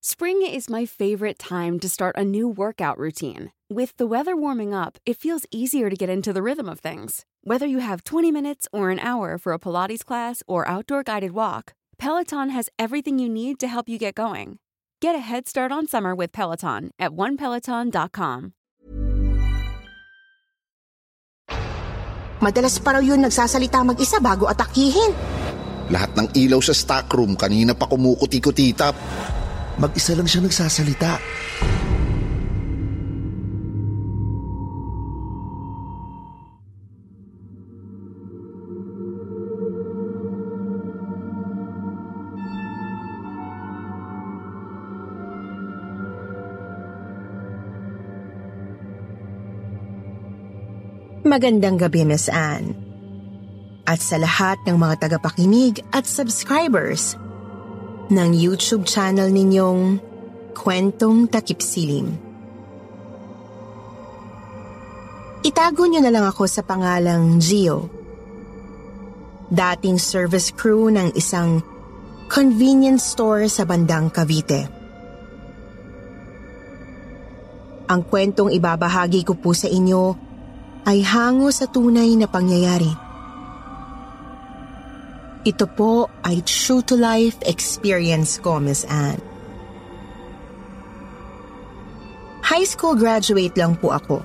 Spring is my favorite time to start a new workout routine. With the weather warming up, it feels easier to get into the rhythm of things. Whether you have 20 minutes or an hour for a Pilates class or outdoor guided walk, Peloton has everything you need to help you get going. Get a head start on summer with Peloton at onepeloton.com. Madalas pa raw yun nagsasalita mag-isa bago atakihin. Lahat ng ilaw sa stockroom kanina pa kumukuti-kutitap. Mag-isa lang siya nagsasalita. Magandang gabi, Miss Anne. At sa lahat ng mga tagapakinig at subscribers ng YouTube channel ninyong Kwentong Takipsilim. Itago niyo na lang ako sa pangalang Gio. Dating service crew ng isang convenience store sa bandang Cavite. Ang kwentong ibabahagi ko po sa inyo ay hango sa tunay na pangyayari. Ito po ay true-to-life experience ko, Miss Anne. High school graduate lang po ako.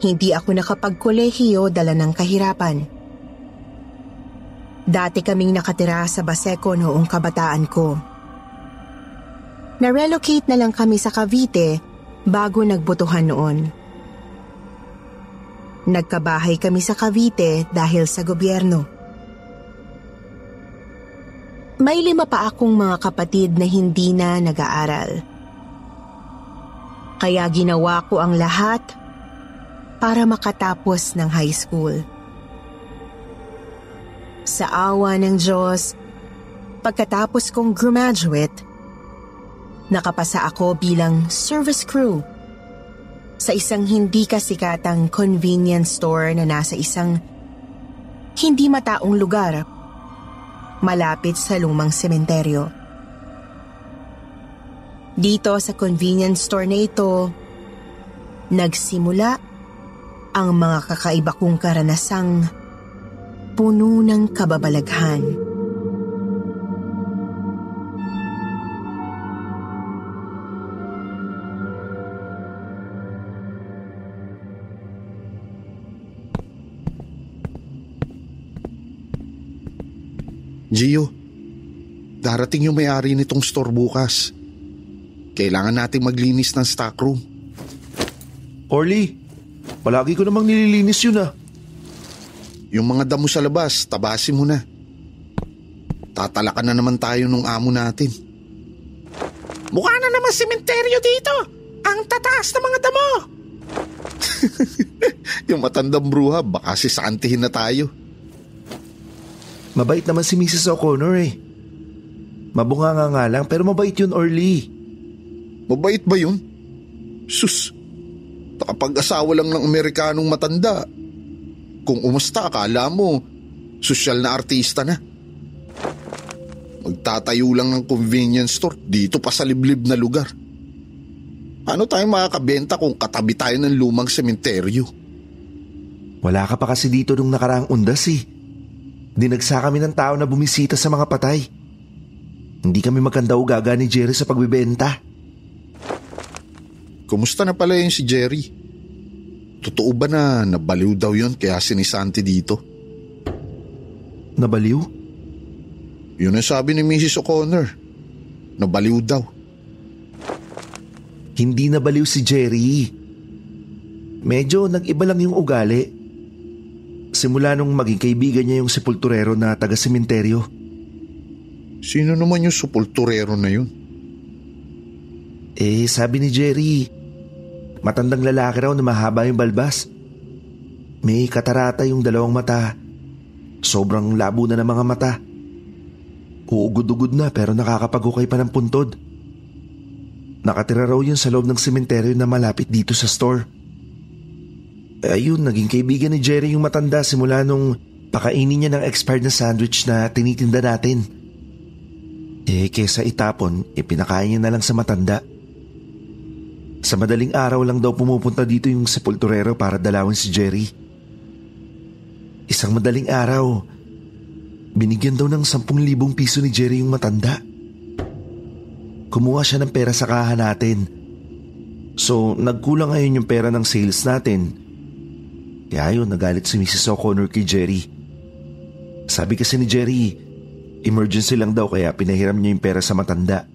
Hindi ako nakapagkolehiyo dala ng kahirapan. Dati kaming nakatira sa Baseco noong kabataan ko. Na-relocate na lang kami sa Cavite bago nagbotohan noon. Nagkabahay kami sa Cavite dahil sa gobyerno. May lima pa akong mga kapatid na hindi na nag-aaral. Kaya ginawa ko ang lahat para makatapos ng high school. Sa awa ng Diyos, pagkatapos kong graduate, nakapasa ako bilang service crew sa isang hindi kasikatang convenience store na nasa isang hindi mataong lugar malapit sa lumang sementeryo. Dito sa convenience store na ito, nagsimula ang mga kakaiba kong karanasang puno ng kababalaghan. Gio, darating yung may-ari nitong store bukas. Kailangan nating maglinis ng stockroom. Orly, palagi ko namang nililinis yun ah. Yung mga damo sa labas, tabasin mo na. Tatalakan na naman tayo nung amo natin. Mukha na naman sementeryo dito. Ang tataas ng mga damo. yung matandang bruha, baka sisantihin na tayo. Mabait naman si Mrs. O'Connor eh. Mabunga nga nga lang pero mabait yun Orly. Mabait ba yun? Sus, nakapag-asawa lang ng Amerikanong matanda. Kung umusta, akala mo, sosyal na artista na. Magtatayo lang ng convenience store dito pa sa liblib na lugar. Ano tayo makakabenta kung katabi tayo ng lumang sementeryo? Wala ka pa kasi dito nung nakaraang undas eh. Dinagsa kami ng tao na bumisita sa mga patay. Hindi kami maganda ugaga ni Jerry sa pagbibenta. Kumusta na pala yun si Jerry? Totoo ba na nabaliw daw yun kaya sinisanti dito? Nabaliw? Yun ang sabi ni Mrs. O'Connor. Nabaliw daw. Hindi nabaliw si Jerry. Medyo nag-iba lang yung ugali. Simula nung maging kaibigan niya yung sepulturero na taga-sementeryo. Sino naman yung sepulturero na yun? Eh, sabi ni Jerry, matandang lalaki raw na mahaba yung balbas. May katarata yung dalawang mata. Sobrang labo na ng mga mata. Uugod-ugod na pero nakakapagukay pa ng puntod. Nakatira raw yun sa loob ng sementeryo na malapit dito sa store. Eh, ayun, naging kaibigan ni Jerry yung matanda simula nung pakainin niya ng expired na sandwich na tinitinda natin. Eh, kesa itapon, ipinakain niya na lang sa matanda. Sa madaling araw lang daw pumupunta dito yung sepulturero para dalawin si Jerry. Isang madaling araw, binigyan daw ng 10,000 piso ni Jerry yung matanda. Kumuha siya ng pera sa kaha natin. So, nagkulang ngayon yung pera ng sales natin. Kaya yun, nagalit si Mrs. O'Connor kay Jerry. Sabi kasi ni Jerry, emergency lang daw kaya pinahiram niya yung pera sa matanda.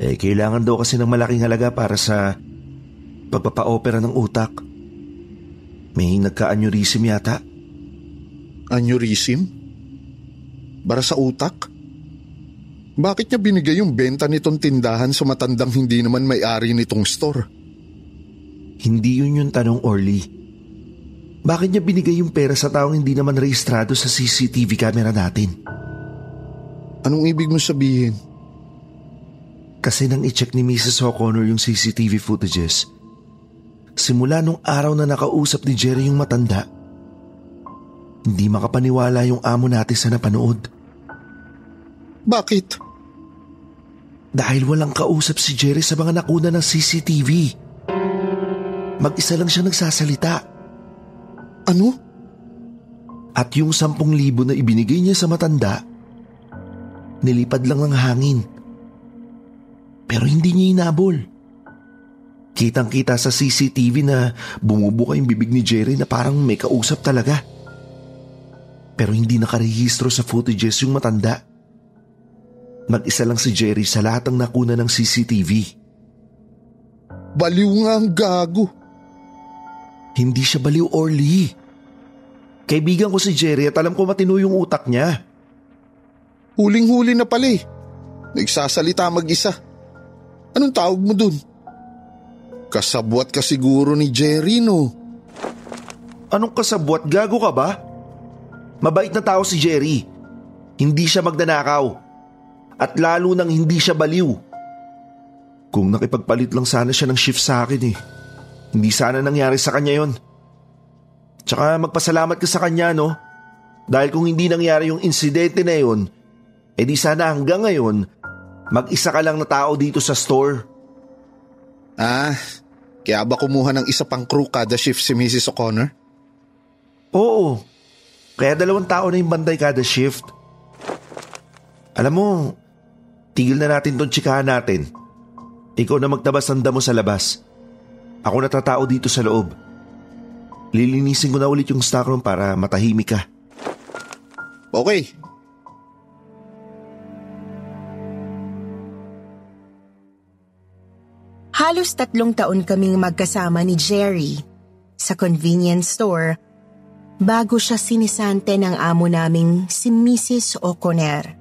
Eh, kailangan daw kasi ng malaking halaga para sa pagpapa-opera ng utak. May nagka-aneurysm yata. Aneurysm? Para sa utak? Bakit niya binigay yung benta nitong tindahan sa matandang hindi naman may-ari nitong store? Hindi yun yung tanong, Orly. Bakit niya binigay yung pera sa taong hindi naman rehistrado sa CCTV camera natin? Anong ibig mo sabihin? Kasi nang i-check ni Mrs. O'Connor yung CCTV footages, simula nung araw na nakausap ni Jerry yung matanda, hindi makapaniwala yung amo natin sa napanood. Bakit? Dahil walang kausap si Jerry sa mga nakuna ng CCTV. Mag-isa lang siya nagsasalita. Ano? At yung sampung libo na ibinigay niya sa matanda, nilipad lang ng hangin. Pero hindi niya inabol. Kitang-kita sa CCTV na bumubuka yung bibig ni Jerry na parang may kausap talaga. Pero hindi nakarehistro sa footages yung matanda. Mag-isa lang si Jerry sa lahat ng nakuna ng CCTV. Baliw nga ang gago. Hindi siya baliw Orly. Kaibigan ko si Jerry at alam ko matino yung utak niya. Huling-huli na pala eh. Nagsasalita mag-isa. Anong tawag mo dun? Kasabwat ka siguro ni Jerry no? Anong kasabwat? Gago ka ba? Mabait na tao si Jerry. Hindi siya magdanakaw. At lalo nang hindi siya baliw. Kung nakipagpalit lang sana siya ng shift sa akin eh. Hindi sana nangyari sa kanya yon. Tsaka magpasalamat ka sa kanya no. Dahil kung hindi nangyari yung insidente na yon, edi sana hanggang ngayon, mag-isa ka lang na tao dito sa store. Ah, kaya ba kumuha ng isa pang crew kada shift si Mrs. O'Connor? Oo, kaya dalawang tao na yung bantay kada shift. Alam mo, tigil na natin tong tsikahan natin. Ikaw na magtabas ng damo sa labas. Ako na tatao dito sa loob. Lilinisin ko na ulit yung stockroom para matahimik ka. Okay. Halos tatlong taon kaming magkasama ni Jerry sa convenience store bago siya sinisante ng amo naming si Mrs. O'Connor.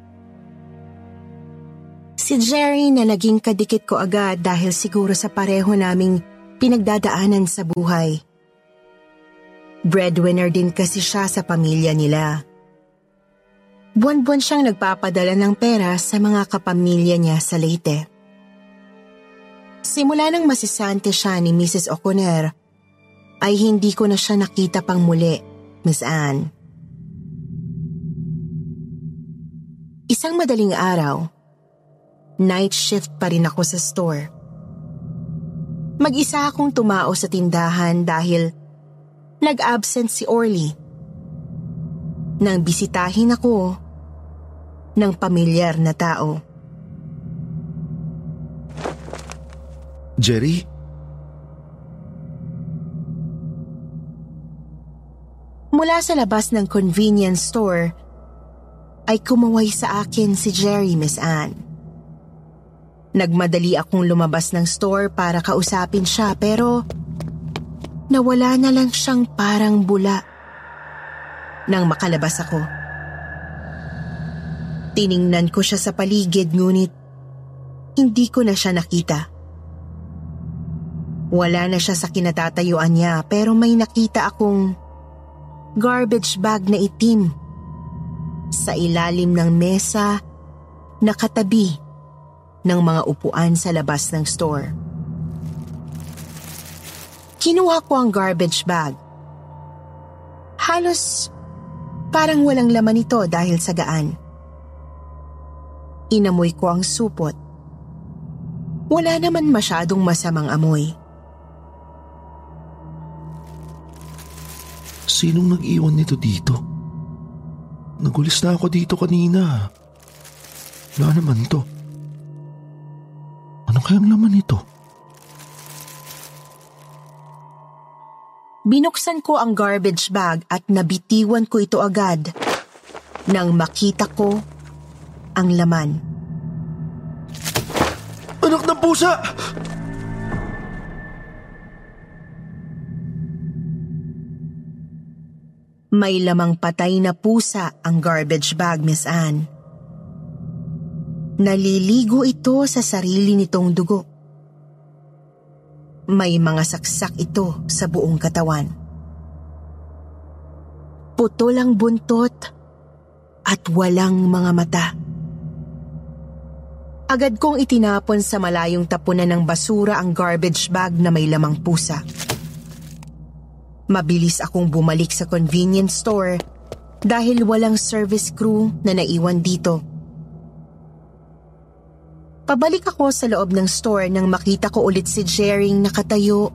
Si Jerry na naging kadikit ko agad dahil siguro sa pareho naming pinagdadaanan sa buhay. Breadwinner din kasi siya sa pamilya nila. Buwan-buwan siyang nagpapadala ng pera sa mga kapamilya niya sa Leyte. Simula nang masisante siya ni Mrs. O'Connor, ay hindi ko na siya nakita pang muli, Miss Anne. Isang madaling araw, night shift pa rin ako sa store. Mag-isa akong tumao sa tindahan dahil nag-absent si Orly. Nang bisitahin ako ng pamilyar na tao. Jerry? Mula sa labas ng convenience store, ay kumaway sa akin si Jerry, Miss Anne. Nagmadali akong lumabas ng store para kausapin siya pero nawala na lang siyang parang bula. Nang makalabas ako. Tiningnan ko siya sa paligid ngunit hindi ko na siya nakita. Wala na siya sa kinatatayuan niya pero may nakita akong garbage bag na itim sa ilalim ng mesa nakatabi ng mga upuan sa labas ng store. Kinuha ko ang garbage bag. Halos parang walang laman ito dahil sa gaan. Inamoy ko ang supot. Wala naman masyadong masamang amoy. Sinong nag-iwan nito dito? Nagulis na ako dito kanina. Wala naman to. Ano kayang laman ito? Binuksan ko ang garbage bag at nabitiwan ko ito agad nang makita ko ang laman. Anak ng pusa! May lamang patay na pusa ang garbage bag, Miss Anne. Naliligo ito sa sarili nitong dugo. May mga saksak ito sa buong katawan. Putol ang buntot at walang mga mata. Agad kong itinapon sa malayong tapunan ng basura ang garbage bag na may lamang pusa. Mabilis akong bumalik sa convenience store dahil walang service crew na naiwan dito. Pabalik ako sa loob ng store nang makita ko ulit si Jering nakatayo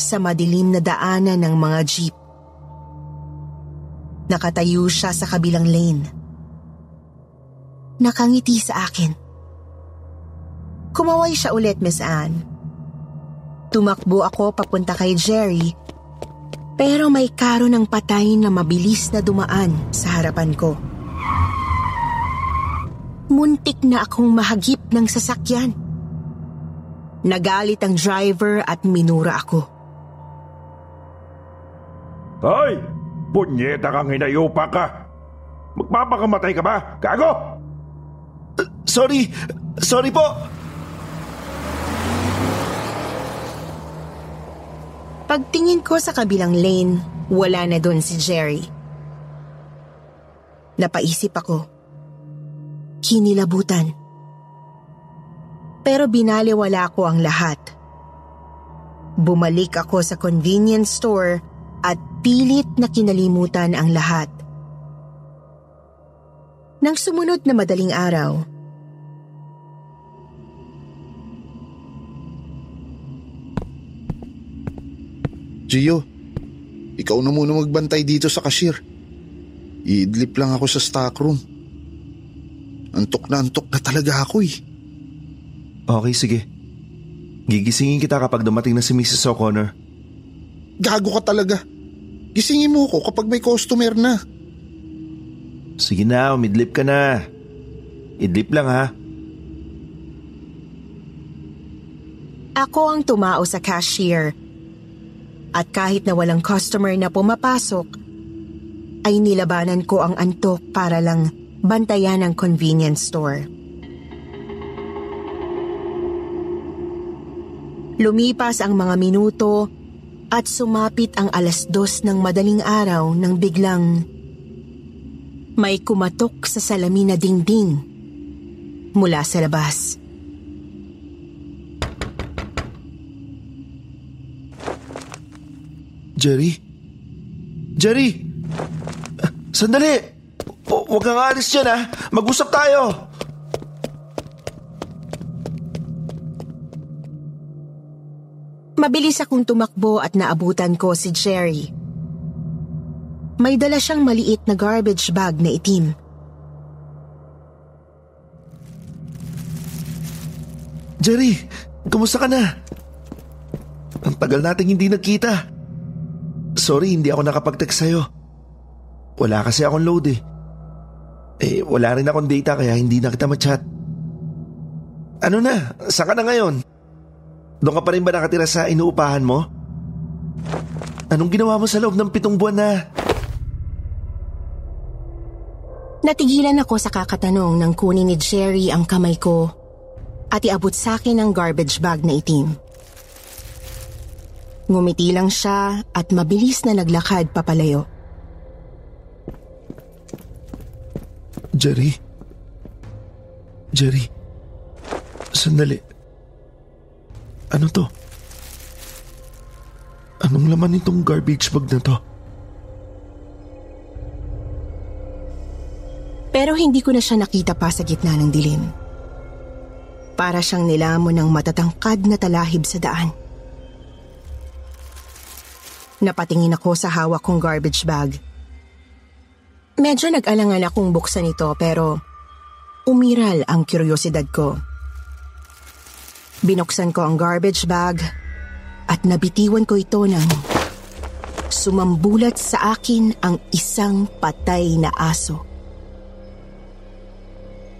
sa madilim na daanan ng mga jeep. Nakatayo siya sa kabilang lane. Nakangiti sa akin. Kumaway siya ulit, Miss Anne. Tumakbo ako papunta kay Jerry pero may karo ng patay na mabilis na dumaan sa harapan ko. Muntik na akong mahagip ng sasakyan. Nagalit ang driver at minura ako. Hoy! Punyeta kang hinayupa ka! Magpapakamatay ka ba? Gago! Sorry! Sorry po! Pagtingin ko sa kabilang lane, wala na doon si Jerry. Napaisip ako. Kinilabutan. Pero binaliwala ko ang lahat. Bumalik ako sa convenience store at pilit na kinalimutan ang lahat. Nang sumunod na madaling araw, Gio, ikaw na muna magbantay dito sa cashier. Iidlip lang ako sa stockroom. Antok na antok na talaga ako eh. Okay, sige. Gigisingin kita kapag dumating na si Mrs. O'Connor. Gago ka talaga. Gisingin mo ko kapag may customer na. Sige na, umidlip ka na. Idlip lang ha. ako ang tumao sa cashier. At kahit na walang customer na pumapasok, ay nilabanan ko ang antok para lang bantayan ang convenience store. Lumipas ang mga minuto at sumapit ang alas dos ng madaling araw nang biglang may kumatok sa salamin na dingding mula sa labas. Jerry? Jerry! Ah, Sandali! O, huwag kang alis dyan ha. Mag-usap tayo. Mabilis akong tumakbo at naabutan ko si Jerry. May dala siyang maliit na garbage bag na itim. Jerry, kumusta ka na? Ang tagal nating hindi nagkita. Sorry, hindi ako nakapag-text sa'yo. Wala kasi akong load eh. Eh, wala rin akong data kaya hindi na kita ma-chat. Ano na? Saan ka na ngayon? Doon ka pa rin ba nakatira sa inuupahan mo? Anong ginawa mo sa loob ng pitong buwan na? Natigilan ako sa kakatanong nang kunin ni Jerry ang kamay ko at iabot sa akin ang garbage bag na itim. Ngumiti lang siya at mabilis na naglakad papalayo. Jerry? Jerry? Sandali. Ano to? Anong laman nitong garbage bag na to? Pero hindi ko na siya nakita pa sa gitna ng dilim. Para siyang nilamon ng matatangkad na talahib sa daan. Napatingin ako sa hawak kong garbage bag. Medyo nag-alangan akong buksan ito pero umiral ang kuryosidad ko. Binuksan ko ang garbage bag at nabitiwan ko ito ng sumambulat sa akin ang isang patay na aso.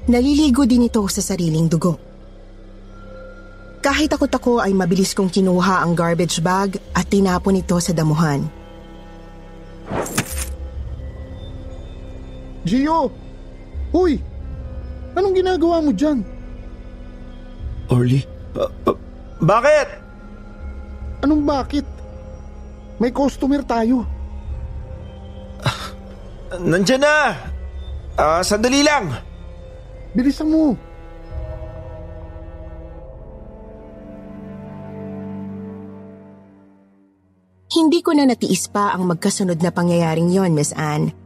Naliligo din ito sa sariling dugo. Kahit takot ako ay mabilis kong kinuha ang garbage bag at tinapon ito sa damuhan. Gio! Uy! Anong ginagawa mo dyan? Orly? Ba- ba- bakit? Anong bakit? May customer tayo. Nandyan na! Ah, sandali lang! Bilisan mo. Hindi ko na natiis pa ang magkasunod na pangyayaring yon, Miss Anne.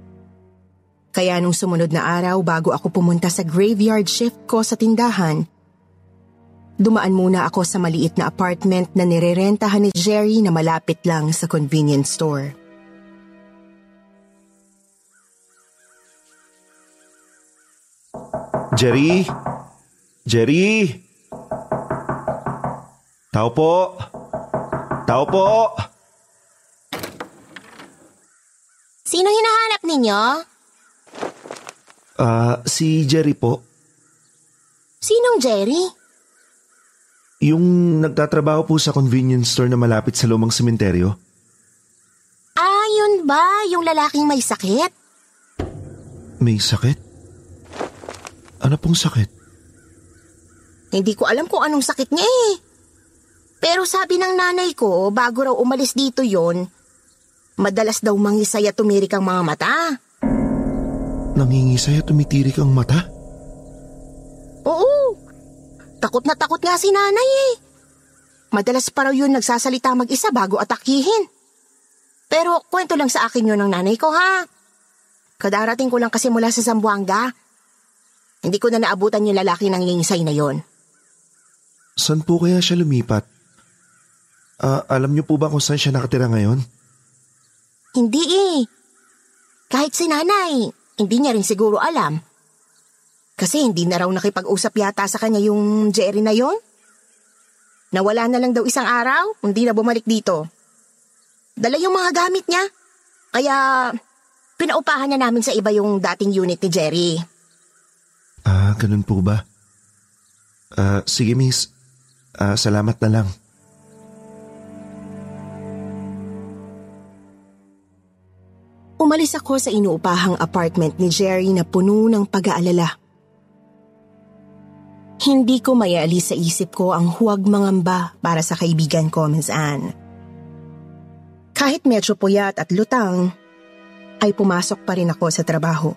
Kaya nung sumunod na araw bago ako pumunta sa graveyard shift ko sa tindahan, dumaan muna ako sa maliit na apartment na nirerentahan ni Jerry na malapit lang sa convenience store. Jerry? Jerry? Tao po? Tao po? Sino hinahanap ninyo? Ah, si Jerry po. Sinong Jerry? Yung nagtatrabaho po sa convenience store na malapit sa lumang sementeryo. Ah, yun ba? Yung lalaking may sakit? May sakit? Ano pong sakit? Hindi ko alam kung anong sakit niya eh. Pero sabi ng nanay ko, bago raw umalis dito yon, madalas daw mangisay at tumirik ang mga mata. Nangingisay at tumitirik ang mata? Oo. Takot na takot nga si nanay eh. Madalas pa raw yun nagsasalita mag-isa bago atakihin. Pero kwento lang sa akin yun ng nanay ko ha. Kadarating ko lang kasi mula sa Zamboanga. Hindi ko na naabutan yung lalaki ng ngingisay na yon. Saan po kaya siya lumipat? Ah, alam niyo po ba kung saan siya nakatira ngayon? Hindi eh. Kahit si nanay, hindi niya rin siguro alam. Kasi hindi na raw nakipag-usap yata sa kanya yung Jerry na yon. Nawala na lang daw isang araw, hindi na bumalik dito. Dala yung mga gamit niya. Kaya pinaupahan niya namin sa iba yung dating unit ni Jerry. Ah, ganun po ba? Ah, sige miss. Ah, salamat na lang. Umalis ako sa inuupahang apartment ni Jerry na puno ng pag-aalala. Hindi ko mayaalis sa isip ko ang huwag mangamba para sa kaibigan ko, Ms. Anne. Kahit medyo puyat at lutang, ay pumasok pa rin ako sa trabaho.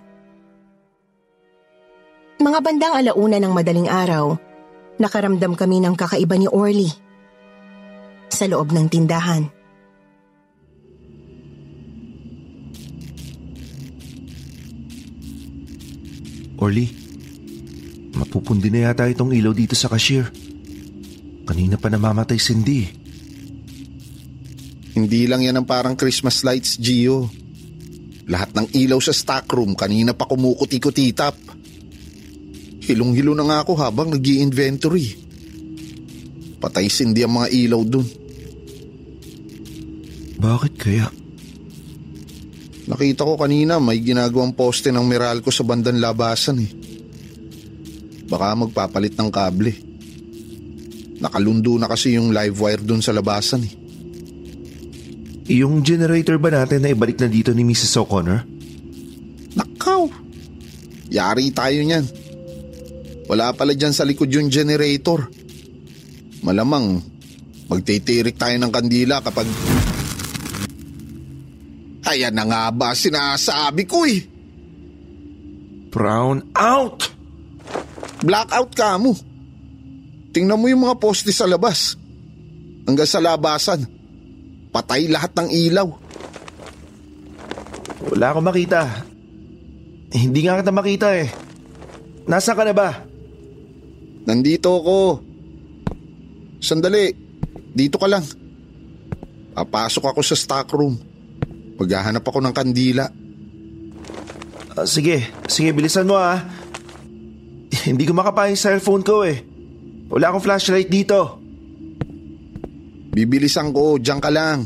Mga bandang alauna ng madaling araw, nakaramdam kami ng kakaiba ni Orly sa loob ng tindahan. Orly, mapupundi na yata itong ilaw dito sa cashier. Kanina pa namamatay si Cindy. Hindi lang yan ang parang Christmas lights, Gio. Lahat ng ilaw sa stockroom kanina pa kumukuti-kutitap. Hilong-hilo na nga ako habang nag inventory Patay sindi ang mga ilaw dun. Bakit kaya? Nakita ko kanina may ginagawang poste ng Meralco sa bandang labasan eh. Baka magpapalit ng kable. Nakalundo na kasi yung live wire dun sa labasan eh. Yung generator ba natin na ibalik na dito ni Mrs. O'Connor? Nakaw! Yari tayo niyan. Wala pala dyan sa likod yung generator. Malamang magtitirik tayo ng kandila kapag... Ayan na nga ba sinasabi ko eh. Brown out! Blackout ka mo. Tingnan mo yung mga poste sa labas. Hanggang sa labasan. Patay lahat ng ilaw. Wala akong makita. Hindi nga kita makita eh. Nasaan ka na ba? Nandito ako. Sandali, dito ka lang. Papasok ako sa stockroom. Maghahanap ako ng kandila. Ah, sige, sige bilisan mo ah. Hindi ko makapahing cellphone ko eh. Wala akong flashlight dito. Bibilisan ko, diyan ka lang.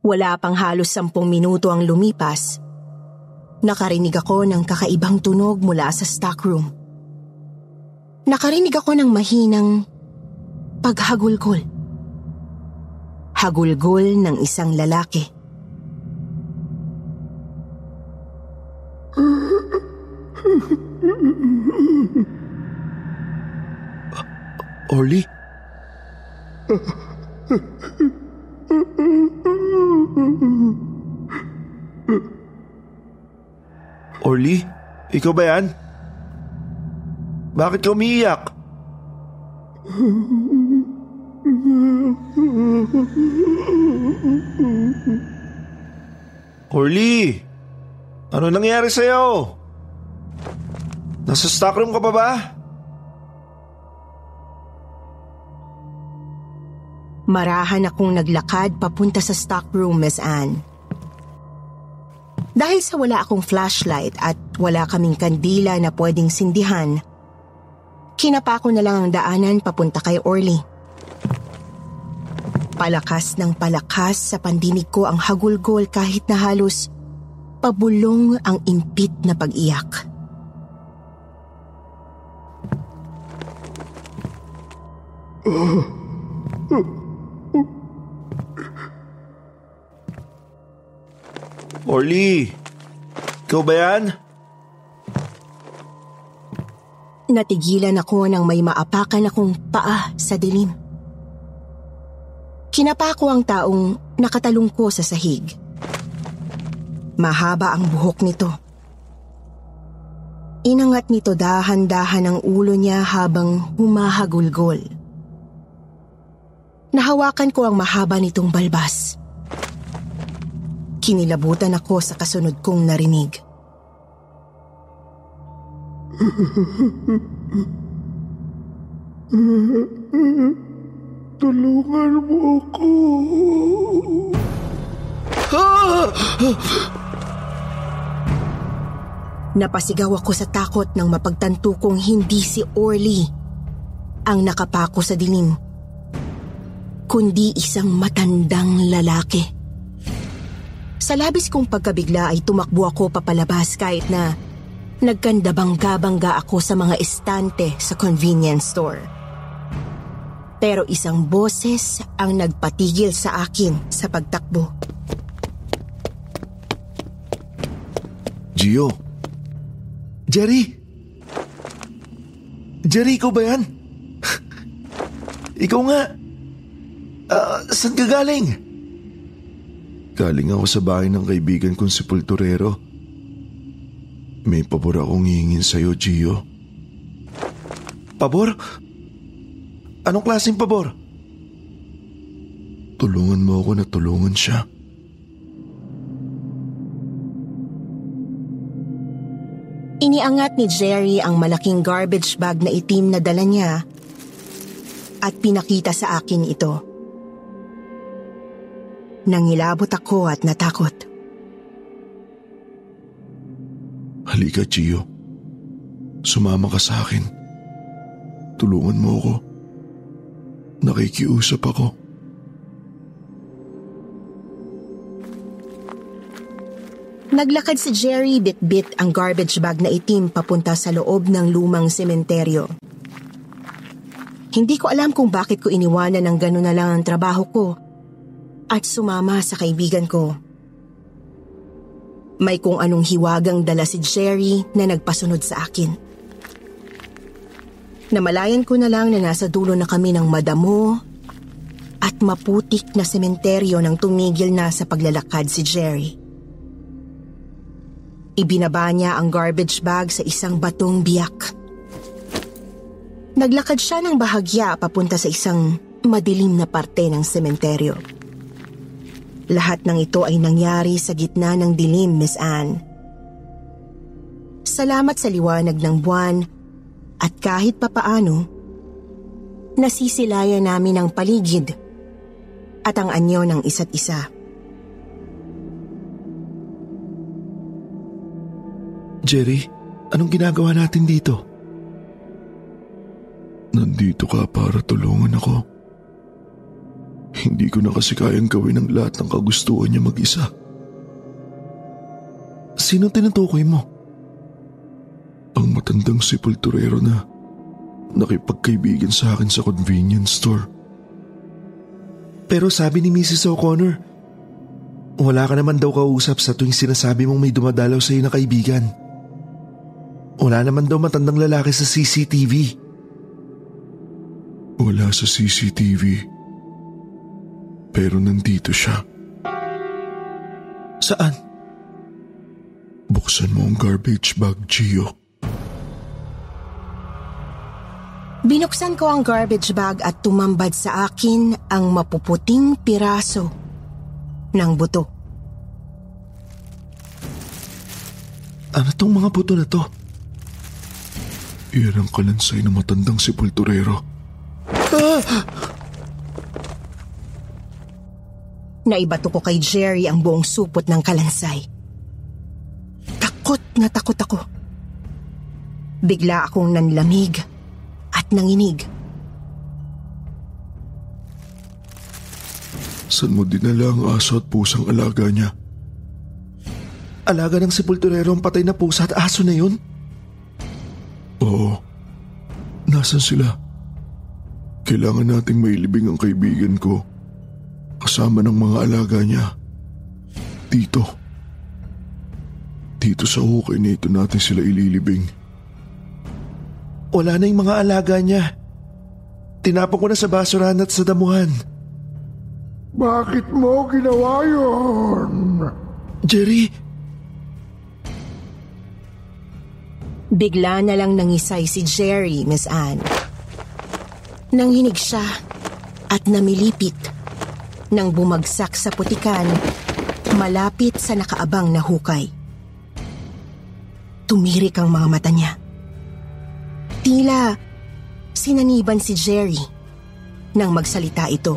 Wala pang halos sampung minuto ang lumipas. Nakarinig ako ng kakaibang tunog mula sa stockroom. Nakarinig ako ng mahinang paghagulgol. Hagulgol ng isang lalaki. Orly? Orly? Ikaw ba yan? Bakit ka umiiyak? Orly! Ano nangyari sa'yo? Nasa stockroom ka pa ba? Marahan akong naglakad papunta sa stockroom, Miss Anne. Dahil sa wala akong flashlight at wala kaming kandila na pwedeng sindihan, kinapa ko na lang ang daanan papunta kay Orly. Palakas ng palakas sa pandinig ko ang hagulgol kahit na halos pabulong ang impit na pag-iyak. Orly! Ikaw ba yan? Natigilan ako nang may maapakan akong paa sa dilim. Kinapa ko ang taong nakatalong ko sa sahig. Mahaba ang buhok nito. Inangat nito dahan-dahan ang ulo niya habang humahagulgol. Nahawakan ko ang mahaba nitong balbas. Kinilabutan ako sa kasunod kong narinig. Tulungan mo ako. Napasigaw ako sa takot nang mapagtanto kong hindi si Orly ang nakapako sa dilim, kundi isang matandang lalaki. Sa labis kong pagkabigla ay tumakbo ako papalabas kahit na nagkandabangga-bangga ako sa mga estante sa convenience store. Pero isang boses ang nagpatigil sa akin sa pagtakbo. Gio. Jerry! Jerry, ikaw ba yan? ikaw nga. Ah, saan ka galing? Galing ako sa bahay ng kaibigan kong si Pulturero. May pabor akong hihingin sa'yo, Gio. Pabor? Anong klaseng pabor? Tulungan mo ako na tulungan siya. Iniangat ni Jerry ang malaking garbage bag na itim na dala niya at pinakita sa akin ito. Nangilabot ako at natakot. Halika, Gio. Sumama ka sa akin. Tulungan mo ako. Nakikiusap ako. Naglakad si Jerry bit-bit ang garbage bag na itim papunta sa loob ng lumang sementeryo. Hindi ko alam kung bakit ko iniwanan ng gano'n na lang ang trabaho ko at sumama sa kaibigan ko. May kung anong hiwagang dala si Jerry na nagpasunod sa akin. Namalayan ko na lang na nasa dulo na kami ng madamo at maputik na sementeryo nang tumigil na sa paglalakad si Jerry. Ibinaba niya ang garbage bag sa isang batong biyak. Naglakad siya ng bahagya papunta sa isang madilim na parte ng sementeryo. Lahat ng ito ay nangyari sa gitna ng dilim, Miss Anne. Salamat sa liwanag ng buwan at kahit papaano, nasisilayan namin ang paligid at ang anyo ng isa't isa. Jerry, anong ginagawa natin dito? Nandito ka para tulungan ako. Hindi ko na kasi kayang gawin ang lahat ng kagustuhan niya mag-isa. Sino tinutukoy mo? Ang matandang sepulturero na nakipagkaibigan sa akin sa convenience store. Pero sabi ni Mrs. O'Connor, wala ka naman daw kausap sa tuwing sinasabi mong may dumadalaw sa iyo na kaibigan. Wala naman daw matandang lalaki sa CCTV. Wala sa CCTV. Pero nandito siya. Saan? Buksan mo ang garbage bag, Gio. Binuksan ko ang garbage bag at tumambad sa akin ang mapuputing piraso ng buto. Ano tong mga buto na to? Iyan ang kalansay ng matandang sepulturero. Ah! Naibato ko kay Jerry ang buong supot ng kalansay. Takot na takot ako. Bigla akong nanlamig nanginig. Saan mo dinala ang aso at pusang alaga niya? Alaga ng sepulturero ang patay na pusa at aso na yun? Oo. Nasaan sila? Kailangan nating mailibing ang kaibigan ko. Kasama ng mga alaga niya. Dito. Dito sa hukay na ito natin sila ililibing. Wala na yung mga alaga niya. Tinapon ko na sa basurahan at sa damuhan. Bakit mo ginawa yun? Jerry, Bigla na lang nangisay si Jerry, Miss Anne. Nanghinig siya at namilipit nang bumagsak sa putikan malapit sa nakaabang na hukay. Tumirik ang mga mata niya. Tila sinaniban si Jerry nang magsalita ito.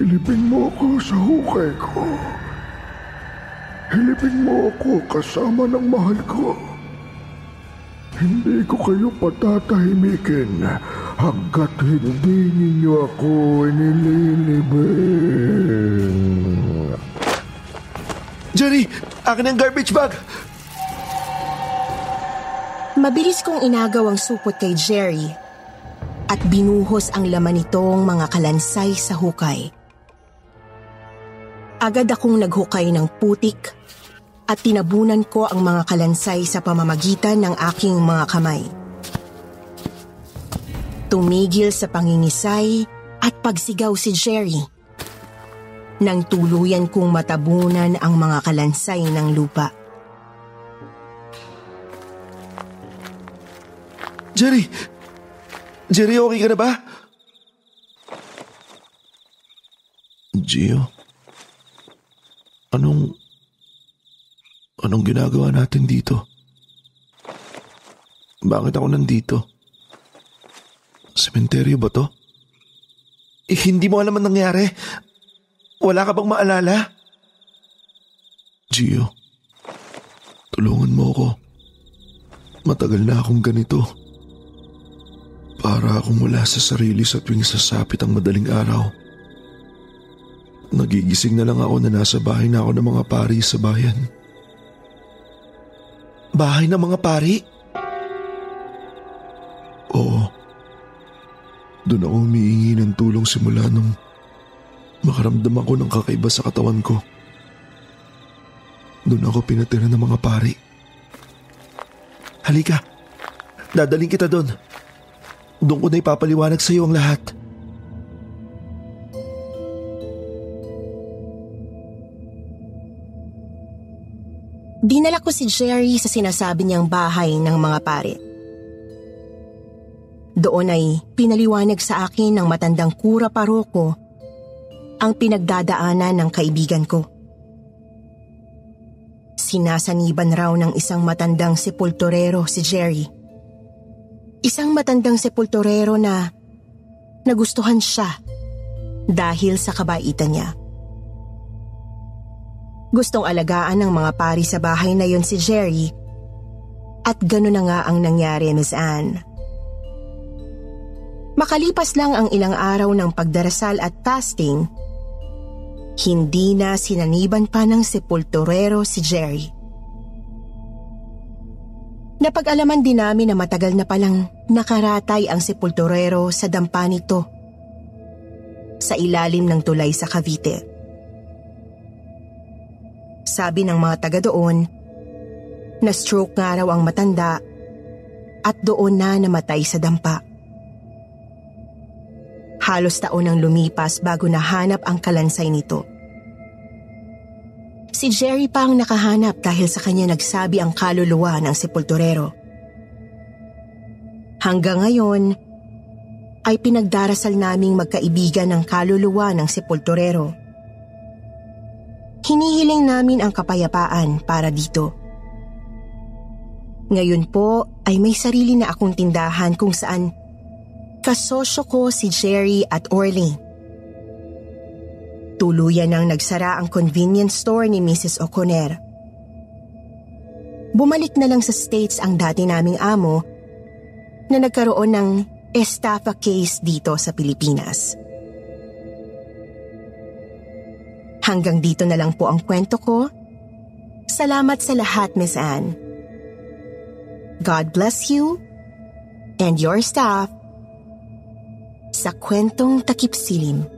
Ilibing mo ako sa hukay ko. Hilipin mo ako kasama ng mahal ko. Hindi ko kayo patatahimikin hanggat hindi ninyo ako inililibing. Jerry, akin ang garbage bag. Mabilis kong inagaw ang supot kay Jerry at binuhos ang laman nitong mga kalansay sa hukay. Agad akong naghukay ng putik at tinabunan ko ang mga kalansay sa pamamagitan ng aking mga kamay. Tumigil sa pangingisay at pagsigaw si Jerry. Nang tuluyan kong matabunan ang mga kalansay ng lupa. Jerry! Jerry, okay ka na ba? Gio? Anong... Anong ginagawa natin dito? Bakit ako nandito? Sementeryo ba to? Eh, hindi mo alam ang nangyari. Wala ka bang maalala? Gio, tulungan mo ako. Matagal na akong ganito. Para akong wala sa sarili sa tuwing sasapit ang madaling araw. Nagigising na lang ako na nasa bahay na ako ng mga pari sa bayan. Bahay ng mga pari? Oo. Doon ako humihingi ng tulong simula nung makaramdam ako ng kakaiba sa katawan ko. Doon ako pinatira ng mga pari. Halika. Dadaling kita doon. Doon ko na ipapaliwanag sa iyo ang lahat. Dinala ko si Jerry sa sinasabi niyang bahay ng mga pare. Doon ay pinaliwanag sa akin ng matandang kura paroko ang pinagdadaanan ng kaibigan ko. Sinasaniban raw ng isang matandang sepulturero si Jerry. Isang matandang sepulturero na nagustuhan siya dahil sa kabaitan niya. Gustong alagaan ng mga pari sa bahay na yon si Jerry at gano'n na nga ang nangyari Miss Anne. Makalipas lang ang ilang araw ng pagdarasal at fasting, hindi na sinaniban pa ng sepulturero si Jerry. Napag-alaman din namin na matagal na palang nakaratay ang sepulturero sa dampa nito sa ilalim ng tulay sa Cavite. Sabi ng mga taga doon, na stroke nga raw ang matanda at doon na namatay sa dampa. Halos taon ang lumipas bago nahanap ang kalansay nito. Si Jerry pa ang nakahanap dahil sa kanya nagsabi ang kaluluwa ng sepulturero. Hanggang ngayon, ay pinagdarasal naming magkaibigan ng kaluluwa ng sepulturero. Hinihiling namin ang kapayapaan para dito. Ngayon po ay may sarili na akong tindahan kung saan kasosyo ko si Jerry at Orly. Tuluyan nang nagsara ang convenience store ni Mrs. O'Connor. Bumalik na lang sa States ang dati naming amo na nagkaroon ng estafa case dito sa Pilipinas. Hanggang dito na lang po ang kwento ko. Salamat sa lahat, Miss Anne. God bless you and your staff sa kwentong takip silim.